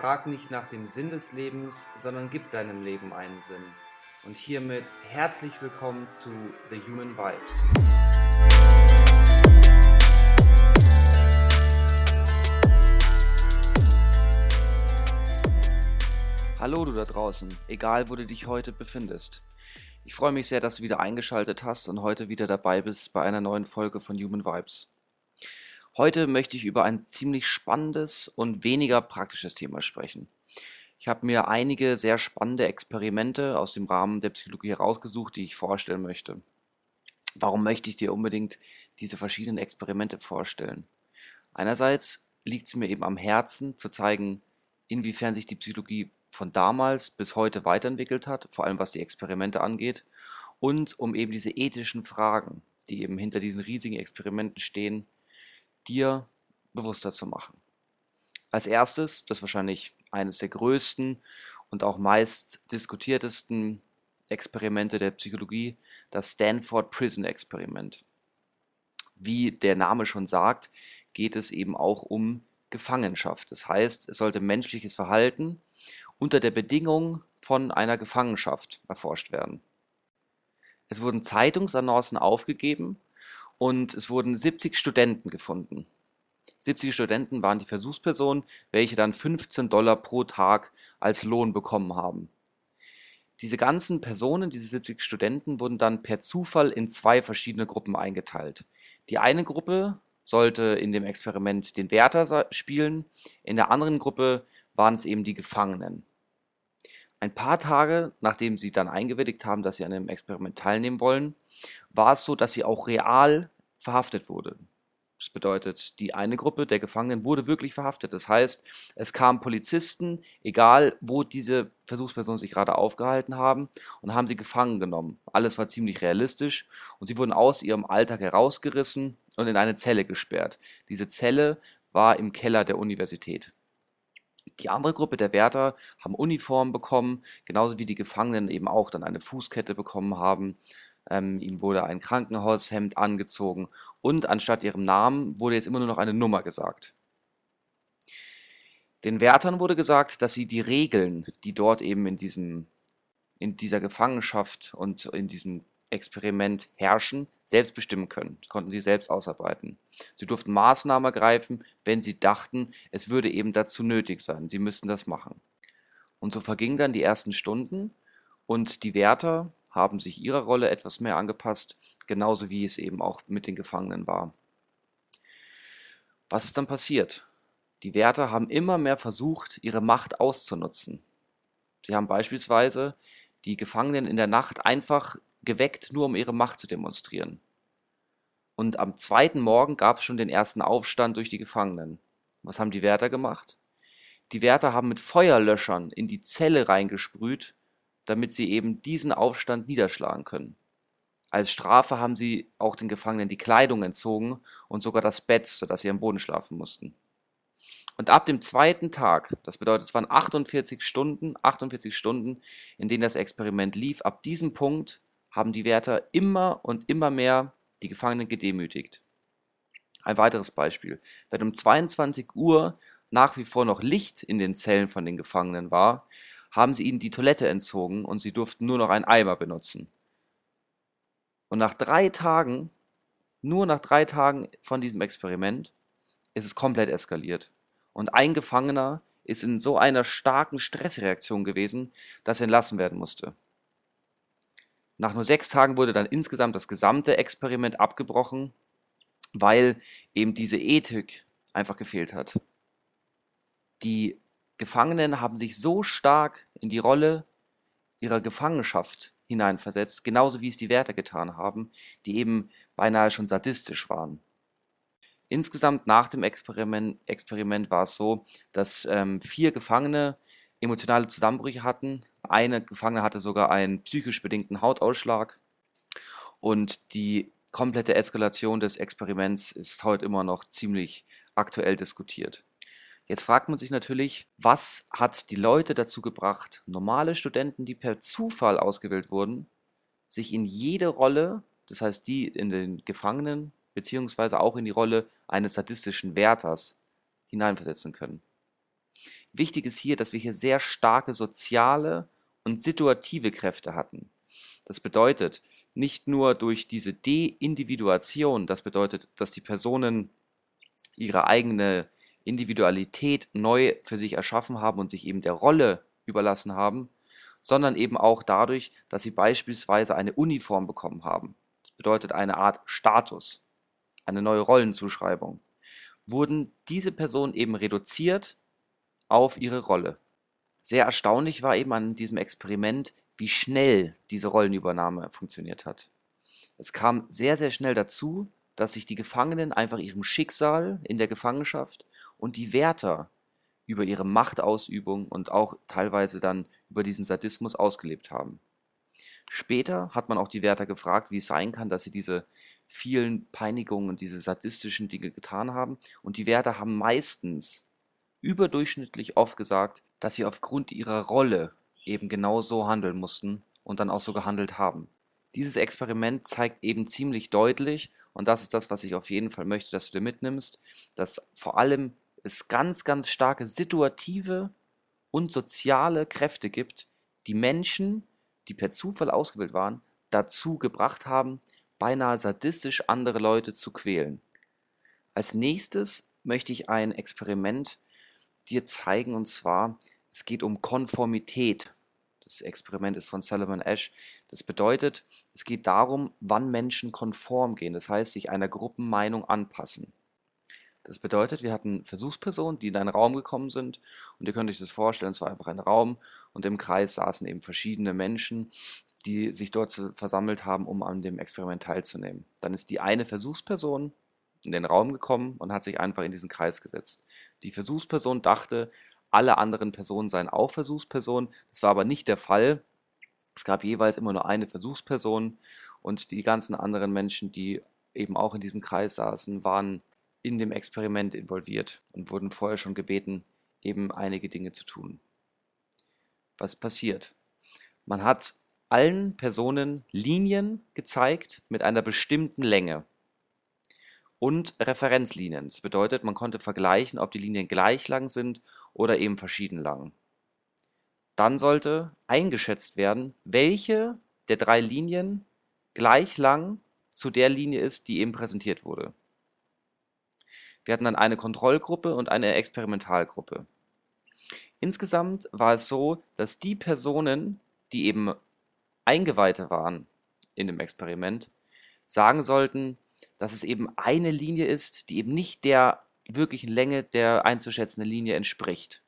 Frag nicht nach dem Sinn des Lebens, sondern gib deinem Leben einen Sinn. Und hiermit herzlich willkommen zu The Human Vibes. Hallo du da draußen, egal wo du dich heute befindest. Ich freue mich sehr, dass du wieder eingeschaltet hast und heute wieder dabei bist bei einer neuen Folge von Human Vibes. Heute möchte ich über ein ziemlich spannendes und weniger praktisches Thema sprechen. Ich habe mir einige sehr spannende Experimente aus dem Rahmen der Psychologie herausgesucht, die ich vorstellen möchte. Warum möchte ich dir unbedingt diese verschiedenen Experimente vorstellen? Einerseits liegt es mir eben am Herzen zu zeigen, inwiefern sich die Psychologie von damals bis heute weiterentwickelt hat, vor allem was die Experimente angeht, und um eben diese ethischen Fragen, die eben hinter diesen riesigen Experimenten stehen, dir bewusster zu machen. Als erstes, das wahrscheinlich eines der größten und auch meist diskutiertesten Experimente der Psychologie, das Stanford Prison Experiment. Wie der Name schon sagt, geht es eben auch um Gefangenschaft. Das heißt, es sollte menschliches Verhalten unter der Bedingung von einer Gefangenschaft erforscht werden. Es wurden Zeitungsannoncen aufgegeben und es wurden 70 Studenten gefunden. 70 Studenten waren die Versuchspersonen, welche dann 15 Dollar pro Tag als Lohn bekommen haben. Diese ganzen Personen, diese 70 Studenten, wurden dann per Zufall in zwei verschiedene Gruppen eingeteilt. Die eine Gruppe sollte in dem Experiment den Wärter spielen, in der anderen Gruppe waren es eben die Gefangenen. Ein paar Tage, nachdem sie dann eingewilligt haben, dass sie an dem Experiment teilnehmen wollen, war es so, dass sie auch real verhaftet wurde. Das bedeutet, die eine Gruppe der Gefangenen wurde wirklich verhaftet. Das heißt, es kamen Polizisten, egal wo diese Versuchspersonen sich gerade aufgehalten haben, und haben sie gefangen genommen. Alles war ziemlich realistisch und sie wurden aus ihrem Alltag herausgerissen und in eine Zelle gesperrt. Diese Zelle war im Keller der Universität. Die andere Gruppe der Wärter haben Uniformen bekommen, genauso wie die Gefangenen eben auch dann eine Fußkette bekommen haben ähm, ihnen wurde ein Krankenhaushemd angezogen und anstatt ihrem Namen wurde jetzt immer nur noch eine Nummer gesagt. Den Wärtern wurde gesagt, dass sie die Regeln, die dort eben in, diesem, in dieser Gefangenschaft und in diesem Experiment herrschen, selbst bestimmen können. Die konnten sie selbst ausarbeiten. Sie durften Maßnahmen ergreifen, wenn sie dachten, es würde eben dazu nötig sein. Sie müssten das machen. Und so vergingen dann die ersten Stunden und die Wärter haben sich ihrer Rolle etwas mehr angepasst, genauso wie es eben auch mit den Gefangenen war. Was ist dann passiert? Die Wärter haben immer mehr versucht, ihre Macht auszunutzen. Sie haben beispielsweise die Gefangenen in der Nacht einfach geweckt, nur um ihre Macht zu demonstrieren. Und am zweiten Morgen gab es schon den ersten Aufstand durch die Gefangenen. Was haben die Wärter gemacht? Die Wärter haben mit Feuerlöschern in die Zelle reingesprüht damit sie eben diesen Aufstand niederschlagen können. Als Strafe haben sie auch den Gefangenen die Kleidung entzogen und sogar das Bett, sodass sie am Boden schlafen mussten. Und ab dem zweiten Tag, das bedeutet, es waren 48 Stunden, 48 Stunden, in denen das Experiment lief, ab diesem Punkt haben die Wärter immer und immer mehr die Gefangenen gedemütigt. Ein weiteres Beispiel. Wenn um 22 Uhr nach wie vor noch Licht in den Zellen von den Gefangenen war, haben sie ihnen die Toilette entzogen und sie durften nur noch einen Eimer benutzen. Und nach drei Tagen, nur nach drei Tagen von diesem Experiment, ist es komplett eskaliert. Und ein Gefangener ist in so einer starken Stressreaktion gewesen, dass er entlassen werden musste. Nach nur sechs Tagen wurde dann insgesamt das gesamte Experiment abgebrochen, weil eben diese Ethik einfach gefehlt hat. Die Gefangenen haben sich so stark in die Rolle ihrer Gefangenschaft hineinversetzt, genauso wie es die Wärter getan haben, die eben beinahe schon sadistisch waren. Insgesamt nach dem Experiment, Experiment war es so, dass ähm, vier Gefangene emotionale Zusammenbrüche hatten. Eine Gefangene hatte sogar einen psychisch bedingten Hautausschlag. Und die komplette Eskalation des Experiments ist heute immer noch ziemlich aktuell diskutiert. Jetzt fragt man sich natürlich, was hat die Leute dazu gebracht, normale Studenten, die per Zufall ausgewählt wurden, sich in jede Rolle, das heißt die in den Gefangenen, beziehungsweise auch in die Rolle eines sadistischen Wärters hineinversetzen können. Wichtig ist hier, dass wir hier sehr starke soziale und situative Kräfte hatten. Das bedeutet, nicht nur durch diese Deindividuation, das bedeutet, dass die Personen ihre eigene Individualität neu für sich erschaffen haben und sich eben der Rolle überlassen haben, sondern eben auch dadurch, dass sie beispielsweise eine Uniform bekommen haben. Das bedeutet eine Art Status, eine neue Rollenzuschreibung. Wurden diese Personen eben reduziert auf ihre Rolle. Sehr erstaunlich war eben an diesem Experiment, wie schnell diese Rollenübernahme funktioniert hat. Es kam sehr, sehr schnell dazu, dass sich die Gefangenen einfach ihrem Schicksal in der Gefangenschaft und die Wärter über ihre Machtausübung und auch teilweise dann über diesen Sadismus ausgelebt haben. Später hat man auch die Wärter gefragt, wie es sein kann, dass sie diese vielen Peinigungen und diese sadistischen Dinge getan haben. Und die Wärter haben meistens überdurchschnittlich oft gesagt, dass sie aufgrund ihrer Rolle eben genau so handeln mussten und dann auch so gehandelt haben. Dieses Experiment zeigt eben ziemlich deutlich, und das ist das, was ich auf jeden Fall möchte, dass du dir mitnimmst, dass vor allem es ganz, ganz starke situative und soziale Kräfte gibt, die Menschen, die per Zufall ausgebildet waren, dazu gebracht haben, beinahe sadistisch andere Leute zu quälen. Als nächstes möchte ich ein Experiment dir zeigen, und zwar, es geht um Konformität. Das Experiment ist von Solomon Ash. Das bedeutet, es geht darum, wann Menschen konform gehen, das heißt, sich einer Gruppenmeinung anpassen. Das bedeutet, wir hatten Versuchspersonen, die in einen Raum gekommen sind und ihr könnt euch das vorstellen, es war einfach ein Raum und im Kreis saßen eben verschiedene Menschen, die sich dort versammelt haben, um an dem Experiment teilzunehmen. Dann ist die eine Versuchsperson in den Raum gekommen und hat sich einfach in diesen Kreis gesetzt. Die Versuchsperson dachte, alle anderen Personen seien auch Versuchspersonen. Das war aber nicht der Fall. Es gab jeweils immer nur eine Versuchsperson und die ganzen anderen Menschen, die eben auch in diesem Kreis saßen, waren in dem Experiment involviert und wurden vorher schon gebeten, eben einige Dinge zu tun. Was passiert? Man hat allen Personen Linien gezeigt mit einer bestimmten Länge und Referenzlinien. Das bedeutet, man konnte vergleichen, ob die Linien gleich lang sind oder eben verschieden lang. Dann sollte eingeschätzt werden, welche der drei Linien gleich lang zu der Linie ist, die eben präsentiert wurde. Wir hatten dann eine Kontrollgruppe und eine Experimentalgruppe. Insgesamt war es so, dass die Personen, die eben Eingeweihte waren in dem Experiment, sagen sollten, dass es eben eine Linie ist, die eben nicht der wirklichen Länge der einzuschätzenden Linie entspricht.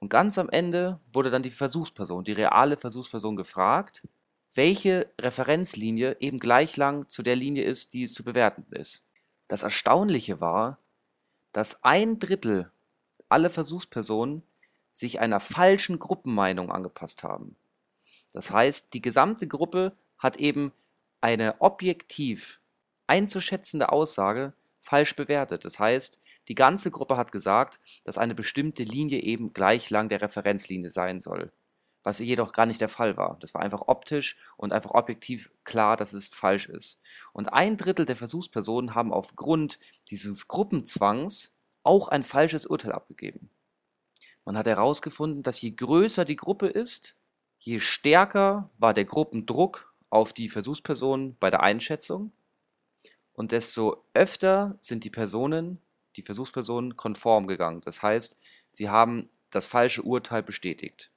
Und ganz am Ende wurde dann die Versuchsperson, die reale Versuchsperson gefragt, welche Referenzlinie eben gleich lang zu der Linie ist, die zu bewerten ist. Das Erstaunliche war, dass ein Drittel aller Versuchspersonen sich einer falschen Gruppenmeinung angepasst haben. Das heißt, die gesamte Gruppe hat eben eine objektiv einzuschätzende Aussage falsch bewertet. Das heißt, die ganze Gruppe hat gesagt, dass eine bestimmte Linie eben gleich lang der Referenzlinie sein soll. Was jedoch gar nicht der Fall war. Das war einfach optisch und einfach objektiv klar, dass es falsch ist. Und ein Drittel der Versuchspersonen haben aufgrund dieses Gruppenzwangs auch ein falsches Urteil abgegeben. Man hat herausgefunden, dass je größer die Gruppe ist, je stärker war der Gruppendruck auf die Versuchspersonen bei der Einschätzung und desto öfter sind die Personen, die Versuchspersonen, konform gegangen. Das heißt, sie haben das falsche Urteil bestätigt.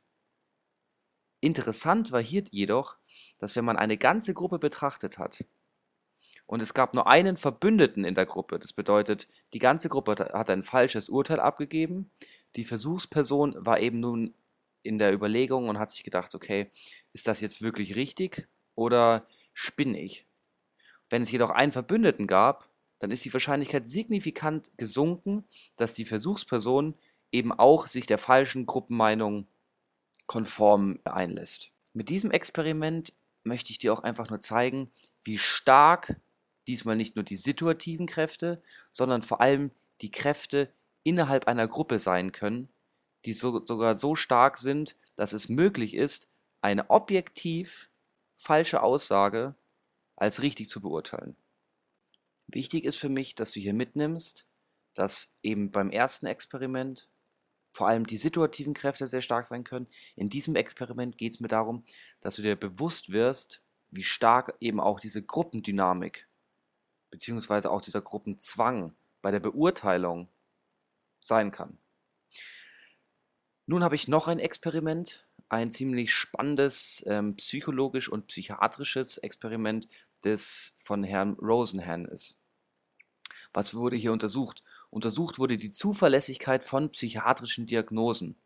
Interessant war hier jedoch, dass wenn man eine ganze Gruppe betrachtet hat und es gab nur einen Verbündeten in der Gruppe, das bedeutet, die ganze Gruppe hat ein falsches Urteil abgegeben, die Versuchsperson war eben nun in der Überlegung und hat sich gedacht, okay, ist das jetzt wirklich richtig oder spinne ich? Wenn es jedoch einen Verbündeten gab, dann ist die Wahrscheinlichkeit signifikant gesunken, dass die Versuchsperson eben auch sich der falschen Gruppenmeinung konform einlässt. Mit diesem Experiment möchte ich dir auch einfach nur zeigen, wie stark diesmal nicht nur die situativen Kräfte, sondern vor allem die Kräfte innerhalb einer Gruppe sein können, die so, sogar so stark sind, dass es möglich ist, eine objektiv falsche Aussage als richtig zu beurteilen. Wichtig ist für mich, dass du hier mitnimmst, dass eben beim ersten Experiment vor allem die situativen Kräfte sehr stark sein können. In diesem Experiment geht es mir darum, dass du dir bewusst wirst, wie stark eben auch diese Gruppendynamik beziehungsweise auch dieser Gruppenzwang bei der Beurteilung sein kann. Nun habe ich noch ein Experiment, ein ziemlich spannendes ähm, psychologisch und psychiatrisches Experiment, das von Herrn Rosenhan ist. Was wurde hier untersucht? Untersucht wurde die Zuverlässigkeit von psychiatrischen Diagnosen.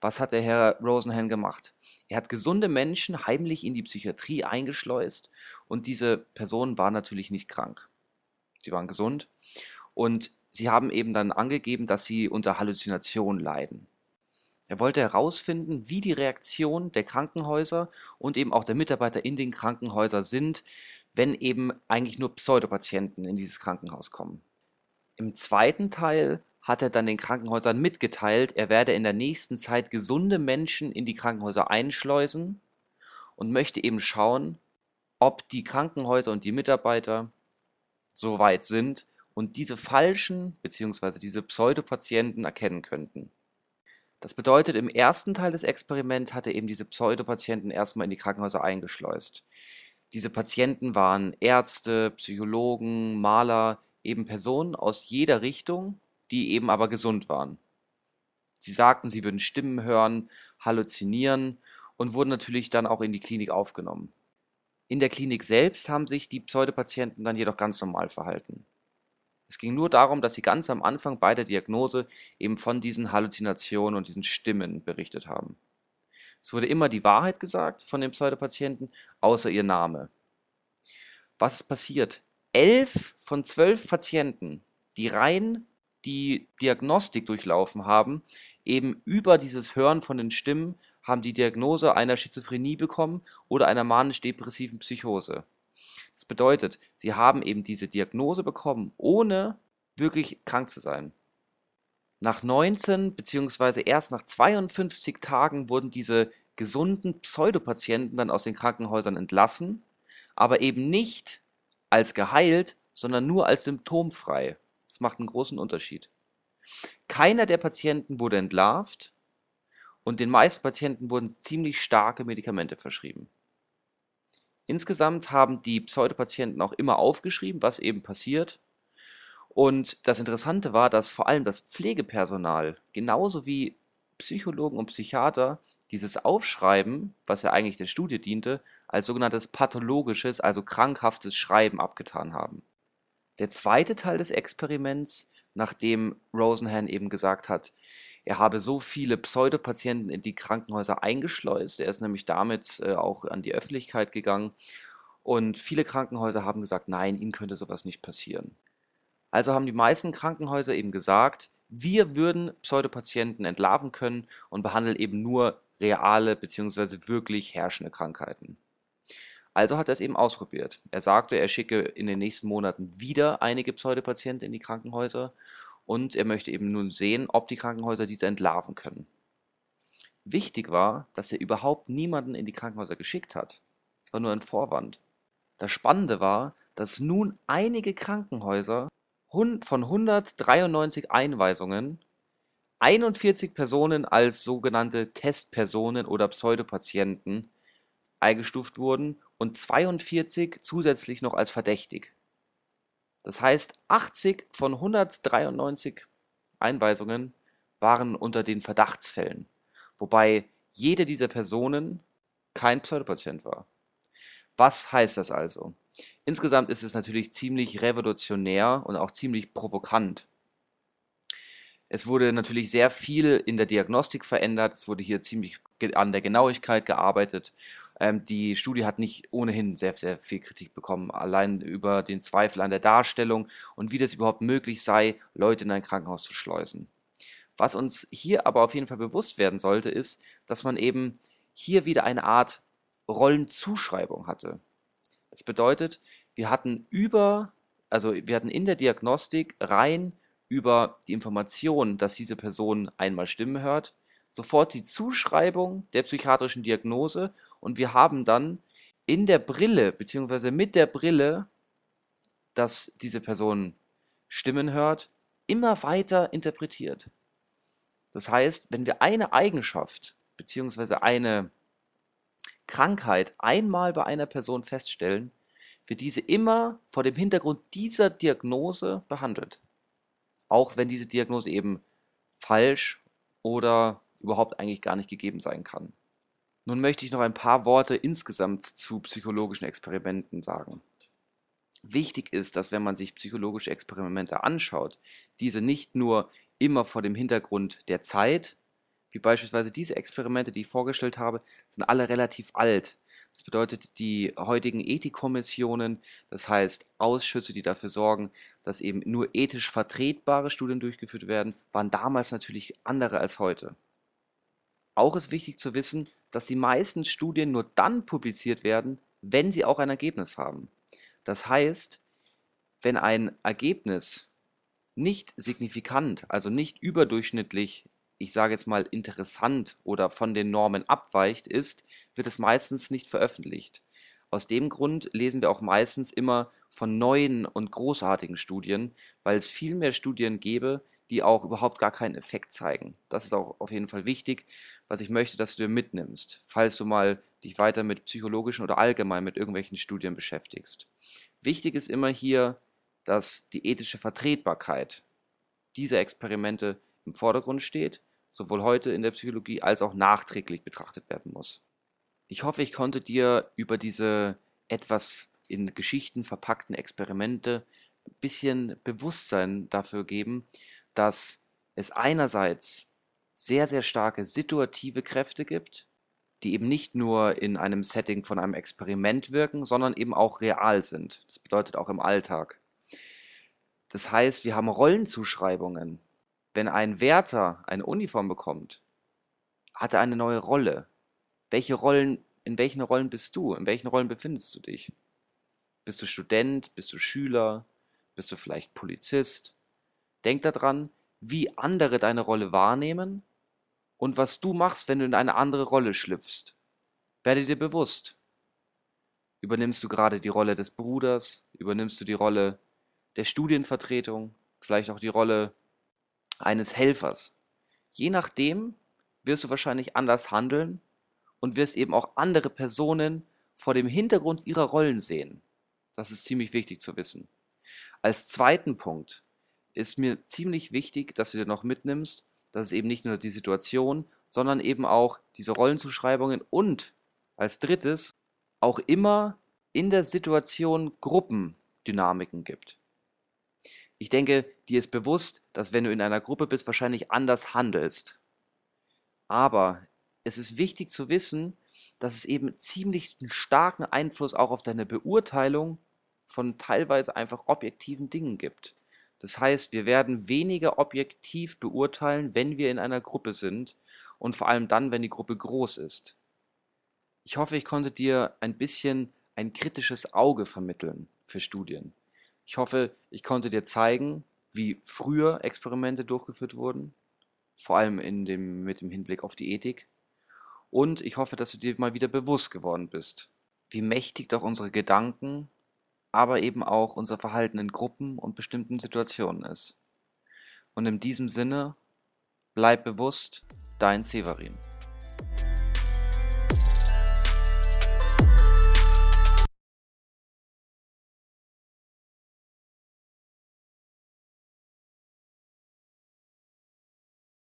Was hat der Herr Rosenhan gemacht? Er hat gesunde Menschen heimlich in die Psychiatrie eingeschleust und diese Personen waren natürlich nicht krank. Sie waren gesund und sie haben eben dann angegeben, dass sie unter Halluzinationen leiden. Er wollte herausfinden, wie die Reaktion der Krankenhäuser und eben auch der Mitarbeiter in den Krankenhäusern sind, wenn eben eigentlich nur Pseudopatienten in dieses Krankenhaus kommen. Im zweiten Teil hat er dann den Krankenhäusern mitgeteilt, er werde in der nächsten Zeit gesunde Menschen in die Krankenhäuser einschleusen und möchte eben schauen, ob die Krankenhäuser und die Mitarbeiter so weit sind und diese falschen bzw. diese Pseudopatienten erkennen könnten. Das bedeutet, im ersten Teil des Experiments hat er eben diese Pseudopatienten erstmal in die Krankenhäuser eingeschleust. Diese Patienten waren Ärzte, Psychologen, Maler, eben Personen aus jeder Richtung, die eben aber gesund waren. Sie sagten, sie würden Stimmen hören, halluzinieren und wurden natürlich dann auch in die Klinik aufgenommen. In der Klinik selbst haben sich die Pseudopatienten dann jedoch ganz normal verhalten. Es ging nur darum, dass sie ganz am Anfang bei der Diagnose eben von diesen Halluzinationen und diesen Stimmen berichtet haben. Es wurde immer die Wahrheit gesagt von dem Pseudopatienten, außer ihr Name. Was ist passiert? Elf von zwölf Patienten, die rein die Diagnostik durchlaufen haben, eben über dieses Hören von den Stimmen, haben die Diagnose einer Schizophrenie bekommen oder einer manisch-depressiven Psychose. Das bedeutet, sie haben eben diese Diagnose bekommen, ohne wirklich krank zu sein. Nach 19 bzw. erst nach 52 Tagen wurden diese gesunden Pseudopatienten dann aus den Krankenhäusern entlassen, aber eben nicht als geheilt, sondern nur als symptomfrei. Das macht einen großen Unterschied. Keiner der Patienten wurde entlarvt und den meisten Patienten wurden ziemlich starke Medikamente verschrieben. Insgesamt haben die Pseudopatienten auch immer aufgeschrieben, was eben passiert. Und das Interessante war, dass vor allem das Pflegepersonal, genauso wie Psychologen und Psychiater, dieses Aufschreiben, was ja eigentlich der Studie diente, als sogenanntes pathologisches, also krankhaftes Schreiben abgetan haben. Der zweite Teil des Experiments, nachdem Rosenhan eben gesagt hat, er habe so viele Pseudopatienten in die Krankenhäuser eingeschleust. Er ist nämlich damit äh, auch an die Öffentlichkeit gegangen. Und viele Krankenhäuser haben gesagt, nein, ihnen könnte sowas nicht passieren. Also haben die meisten Krankenhäuser eben gesagt, wir würden Pseudopatienten entlarven können und behandeln eben nur reale bzw. wirklich herrschende Krankheiten. Also hat er es eben ausprobiert. Er sagte, er schicke in den nächsten Monaten wieder einige Pseudopatienten in die Krankenhäuser und er möchte eben nun sehen, ob die Krankenhäuser diese entlarven können. Wichtig war, dass er überhaupt niemanden in die Krankenhäuser geschickt hat. Es war nur ein Vorwand. Das Spannende war, dass nun einige Krankenhäuser von 193 Einweisungen 41 Personen als sogenannte Testpersonen oder Pseudopatienten eingestuft wurden und 42 zusätzlich noch als verdächtig. Das heißt, 80 von 193 Einweisungen waren unter den Verdachtsfällen, wobei jede dieser Personen kein Pseudopatient war. Was heißt das also? Insgesamt ist es natürlich ziemlich revolutionär und auch ziemlich provokant. Es wurde natürlich sehr viel in der Diagnostik verändert, es wurde hier ziemlich an der Genauigkeit gearbeitet ähm, die Studie hat nicht ohnehin sehr, sehr viel Kritik bekommen, allein über den Zweifel an der Darstellung und wie das überhaupt möglich sei, Leute in ein Krankenhaus zu schleusen. Was uns hier aber auf jeden Fall bewusst werden sollte, ist, dass man eben hier wieder eine Art Rollenzuschreibung hatte. Das bedeutet, wir hatten über, also wir hatten in der Diagnostik rein über die Information, dass diese Person einmal Stimmen hört, sofort die Zuschreibung der psychiatrischen Diagnose und wir haben dann in der Brille, beziehungsweise mit der Brille, dass diese Person Stimmen hört, immer weiter interpretiert. Das heißt, wenn wir eine Eigenschaft bzw. eine Krankheit einmal bei einer Person feststellen, wird diese immer vor dem Hintergrund dieser Diagnose behandelt. Auch wenn diese Diagnose eben falsch oder überhaupt eigentlich gar nicht gegeben sein kann. Nun möchte ich noch ein paar Worte insgesamt zu psychologischen Experimenten sagen. Wichtig ist, dass wenn man sich psychologische Experimente anschaut, diese nicht nur immer vor dem Hintergrund der Zeit, wie beispielsweise diese Experimente, die ich vorgestellt habe, sind alle relativ alt. Das bedeutet, die heutigen Ethikkommissionen, das heißt Ausschüsse, die dafür sorgen, dass eben nur ethisch vertretbare Studien durchgeführt werden, waren damals natürlich andere als heute. Auch ist wichtig zu wissen, dass die meisten Studien nur dann publiziert werden, wenn sie auch ein Ergebnis haben. Das heißt, wenn ein Ergebnis nicht signifikant, also nicht überdurchschnittlich, ich sage jetzt mal interessant oder von den Normen abweicht ist, wird es meistens nicht veröffentlicht. Aus dem Grund lesen wir auch meistens immer von neuen und großartigen Studien, weil es viel mehr Studien gäbe, die auch überhaupt gar keinen Effekt zeigen. Das ist auch auf jeden Fall wichtig, was ich möchte, dass du dir mitnimmst, falls du mal dich weiter mit psychologischen oder allgemein mit irgendwelchen Studien beschäftigst. Wichtig ist immer hier, dass die ethische Vertretbarkeit dieser Experimente im Vordergrund steht, sowohl heute in der Psychologie als auch nachträglich betrachtet werden muss. Ich hoffe, ich konnte dir über diese etwas in Geschichten verpackten Experimente ein bisschen Bewusstsein dafür geben, dass es einerseits sehr, sehr starke situative Kräfte gibt, die eben nicht nur in einem Setting von einem Experiment wirken, sondern eben auch real sind. Das bedeutet auch im Alltag. Das heißt, wir haben Rollenzuschreibungen. Wenn ein Wärter eine Uniform bekommt, hat er eine neue Rolle. Welche Rollen, in welchen Rollen bist du? In welchen Rollen befindest du dich? Bist du Student? Bist du Schüler? Bist du vielleicht Polizist? Denk daran, wie andere deine Rolle wahrnehmen und was du machst, wenn du in eine andere Rolle schlüpfst. Werde dir bewusst. Übernimmst du gerade die Rolle des Bruders? Übernimmst du die Rolle der Studienvertretung? Vielleicht auch die Rolle eines Helfers? Je nachdem wirst du wahrscheinlich anders handeln und wirst eben auch andere Personen vor dem Hintergrund ihrer Rollen sehen. Das ist ziemlich wichtig zu wissen. Als zweiten Punkt ist mir ziemlich wichtig, dass du dir noch mitnimmst, dass es eben nicht nur die Situation, sondern eben auch diese Rollenzuschreibungen und als drittes auch immer in der Situation Gruppendynamiken gibt. Ich denke, dir ist bewusst, dass wenn du in einer Gruppe bist, wahrscheinlich anders handelst. Aber es ist wichtig zu wissen, dass es eben ziemlich einen starken Einfluss auch auf deine Beurteilung von teilweise einfach objektiven Dingen gibt. Das heißt, wir werden weniger objektiv beurteilen, wenn wir in einer Gruppe sind und vor allem dann, wenn die Gruppe groß ist. Ich hoffe, ich konnte dir ein bisschen ein kritisches Auge vermitteln für Studien. Ich hoffe, ich konnte dir zeigen, wie früher Experimente durchgeführt wurden, vor allem in dem, mit dem Hinblick auf die Ethik. Und ich hoffe, dass du dir mal wieder bewusst geworden bist, wie mächtig doch unsere Gedanken aber eben auch unser Verhalten in Gruppen und bestimmten Situationen ist. Und in diesem Sinne, bleib bewusst, dein Severin.